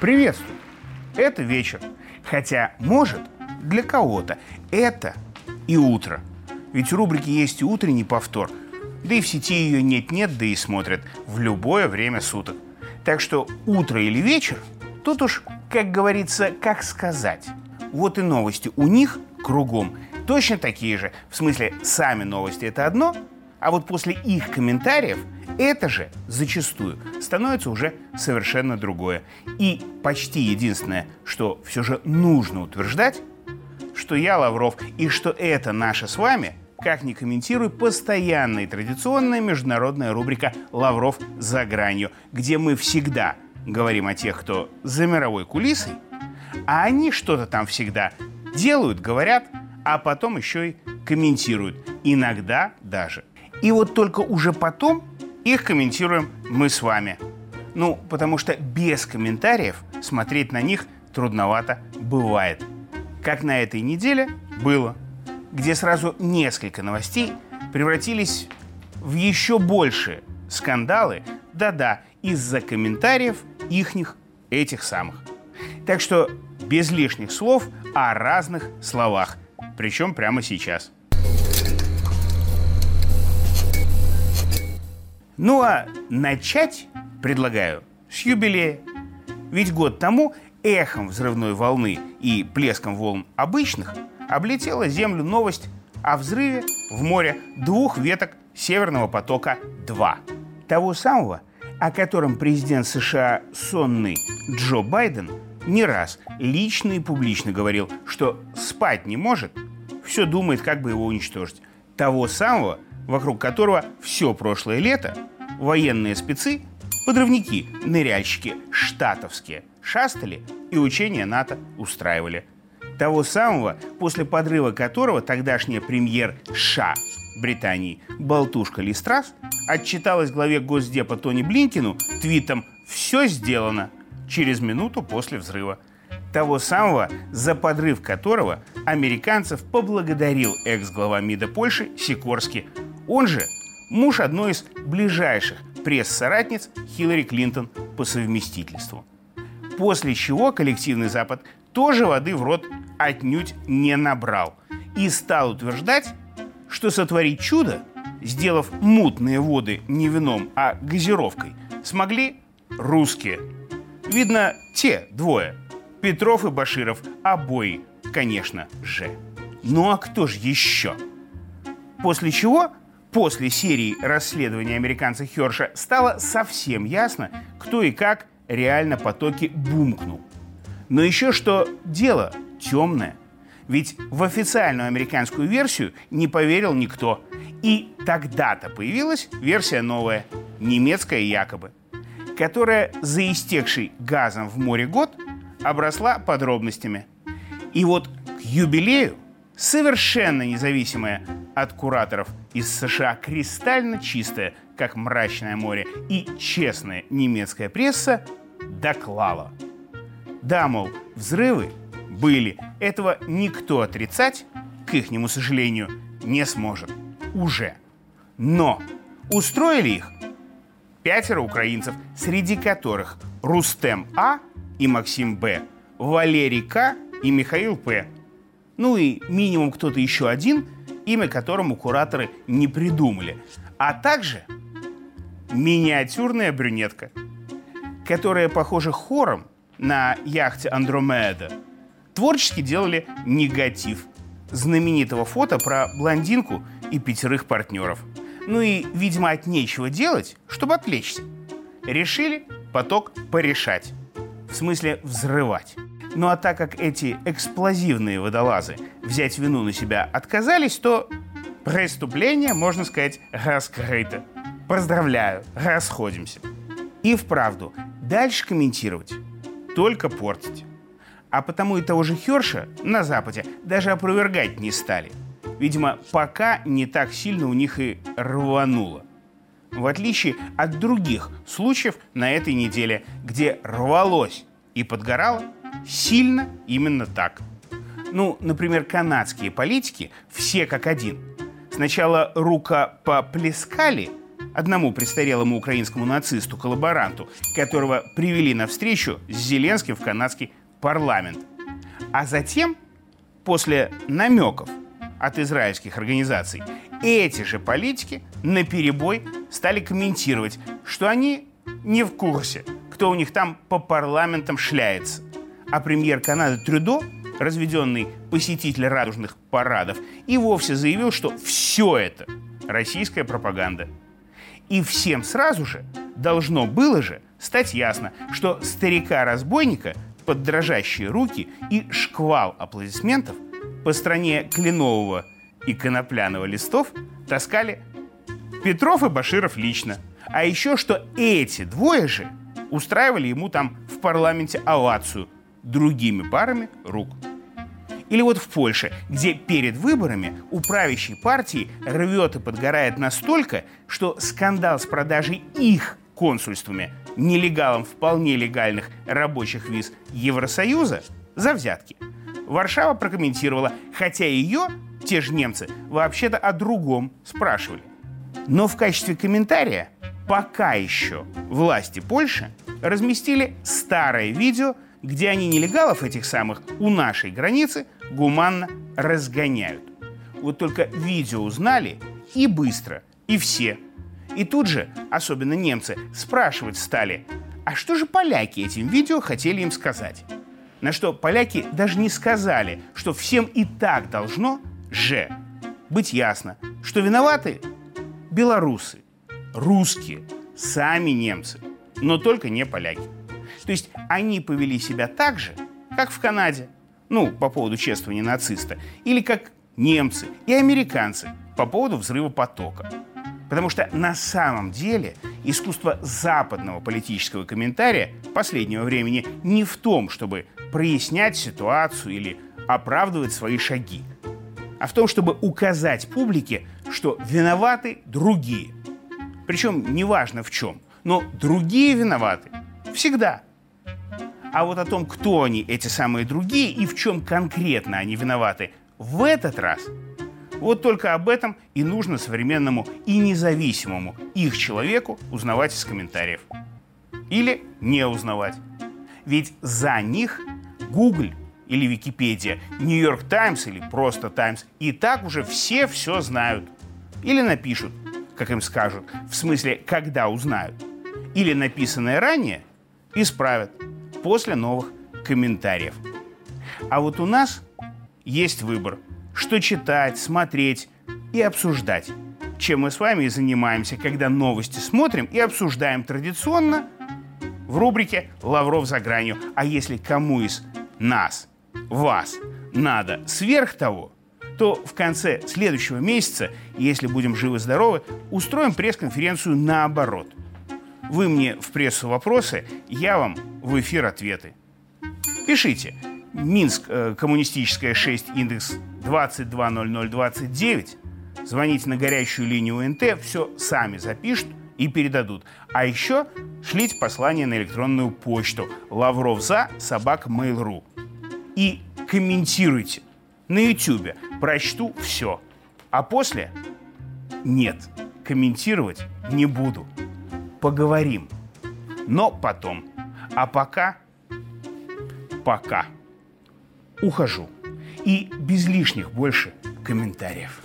Приветствую. Это вечер. Хотя, может, для кого-то это и утро. Ведь у рубрики есть и утренний повтор. Да и в сети ее нет-нет, да и смотрят в любое время суток. Так что утро или вечер, тут уж, как говорится, как сказать. Вот и новости у них кругом точно такие же. В смысле, сами новости это одно, а вот после их комментариев это же зачастую становится уже совершенно другое. И почти единственное, что все же нужно утверждать, что я Лавров и что это наша с вами, как ни комментирую, постоянная и традиционная международная рубрика «Лавров за гранью», где мы всегда говорим о тех, кто за мировой кулисой, а они что-то там всегда делают, говорят, а потом еще и комментируют, иногда даже. И вот только уже потом их комментируем мы с вами. Ну, потому что без комментариев смотреть на них трудновато бывает. Как на этой неделе было, где сразу несколько новостей превратились в еще большие скандалы, да-да, из-за комментариев ихних этих самых. Так что без лишних слов о разных словах, причем прямо сейчас – Ну а начать предлагаю с юбилея. Ведь год тому эхом взрывной волны и плеском волн обычных облетела Землю новость о взрыве в море двух веток Северного потока-2. Того самого, о котором президент США сонный Джо Байден не раз лично и публично говорил, что спать не может, все думает, как бы его уничтожить. Того самого, вокруг которого все прошлое лето военные спецы, подрывники, ныряльщики, штатовские, шастали и учения НАТО устраивали. Того самого, после подрыва которого тогдашняя премьер США Британии Болтушка Листрас отчиталась главе Госдепа Тони Блинкину твитом «Все сделано» через минуту после взрыва. Того самого, за подрыв которого американцев поблагодарил экс-глава МИДа Польши Сикорский, он же муж одной из ближайших пресс-соратниц Хиллари Клинтон по совместительству. После чего коллективный Запад тоже воды в рот отнюдь не набрал и стал утверждать, что сотворить чудо, сделав мутные воды не вином, а газировкой, смогли русские. Видно, те двое, Петров и Баширов, обои, конечно же. Ну а кто же еще? После чего После серии расследования американца Херша стало совсем ясно, кто и как реально потоки бумкнул. Но еще что дело темное. Ведь в официальную американскую версию не поверил никто. И тогда-то появилась версия новая, немецкая якобы, которая за истекший газом в море год обросла подробностями. И вот к юбилею совершенно независимая от кураторов из США кристально чистая, как мрачное море, и честная немецкая пресса доклала. Да, мол, взрывы были. Этого никто отрицать, к ихнему сожалению, не сможет. Уже. Но устроили их пятеро украинцев, среди которых Рустем А и Максим Б, Валерий К и Михаил П – ну и минимум кто-то еще один, имя которому кураторы не придумали. А также миниатюрная брюнетка, которая, похоже, хором на яхте Андромеда творчески делали негатив знаменитого фото про блондинку и пятерых партнеров. Ну и, видимо, от нечего делать, чтобы отвлечься. Решили поток порешать. В смысле взрывать. Ну а так как эти эксплозивные водолазы взять вину на себя отказались, то преступление, можно сказать, раскрыто. Поздравляю, расходимся. И вправду, дальше комментировать, только портить. А потому и того же Херша на Западе даже опровергать не стали. Видимо, пока не так сильно у них и рвануло. В отличие от других случаев на этой неделе, где рвалось и подгорало, сильно именно так. Ну, например, канадские политики все как один. Сначала рука поплескали, одному престарелому украинскому нацисту-коллаборанту, которого привели на встречу с Зеленским в канадский парламент. А затем, после намеков от израильских организаций, эти же политики на перебой стали комментировать, что они не в курсе, кто у них там по парламентам шляется. А премьер Канады Трюдо, разведенный посетитель радужных парадов, и вовсе заявил, что все это российская пропаганда. И всем сразу же должно было же стать ясно, что старика-разбойника под дрожащие руки и шквал аплодисментов по стране кленового и конопляного листов таскали Петров и Баширов лично. А еще что эти двое же устраивали ему там в парламенте овацию другими парами рук. Или вот в Польше, где перед выборами у правящей партии рвет и подгорает настолько, что скандал с продажей их консульствами нелегалам вполне легальных рабочих виз Евросоюза за взятки. Варшава прокомментировала, хотя ее, те же немцы, вообще-то о другом спрашивали. Но в качестве комментария пока еще власти Польши разместили старое видео, где они нелегалов этих самых у нашей границы гуманно разгоняют. Вот только видео узнали и быстро, и все. И тут же, особенно немцы, спрашивать стали, а что же поляки этим видео хотели им сказать? На что поляки даже не сказали, что всем и так должно же быть ясно, что виноваты белорусы, русские, сами немцы, но только не поляки. То есть они повели себя так же, как в Канаде, ну, по поводу чествования нациста, или как немцы и американцы по поводу взрыва потока. Потому что на самом деле искусство западного политического комментария последнего времени не в том, чтобы прояснять ситуацию или оправдывать свои шаги, а в том, чтобы указать публике, что виноваты другие. Причем неважно в чем, но другие виноваты всегда. А вот о том, кто они, эти самые другие, и в чем конкретно они виноваты, в этот раз вот только об этом и нужно современному и независимому их человеку узнавать из комментариев. Или не узнавать. Ведь за них Google или Википедия, Нью-Йорк Таймс или просто Таймс и так уже все все знают. Или напишут, как им скажут, в смысле, когда узнают. Или написанное ранее исправят после новых комментариев. А вот у нас есть выбор, что читать, смотреть и обсуждать. Чем мы с вами и занимаемся, когда новости смотрим и обсуждаем традиционно в рубрике «Лавров за гранью». А если кому из нас, вас, надо сверх того, то в конце следующего месяца, если будем живы-здоровы, устроим пресс-конференцию наоборот. Вы мне в прессу вопросы, я вам в эфир ответы. Пишите. Минск, э, коммунистическая 6, индекс 220029. Звоните на горячую линию УНТ, все сами запишут и передадут. А еще шлите послание на электронную почту Лавров за собак Mail.ru. И комментируйте на YouTube. Прочту все. А после нет, комментировать не буду. Поговорим. Но потом. А пока, пока ухожу. И без лишних больше комментариев.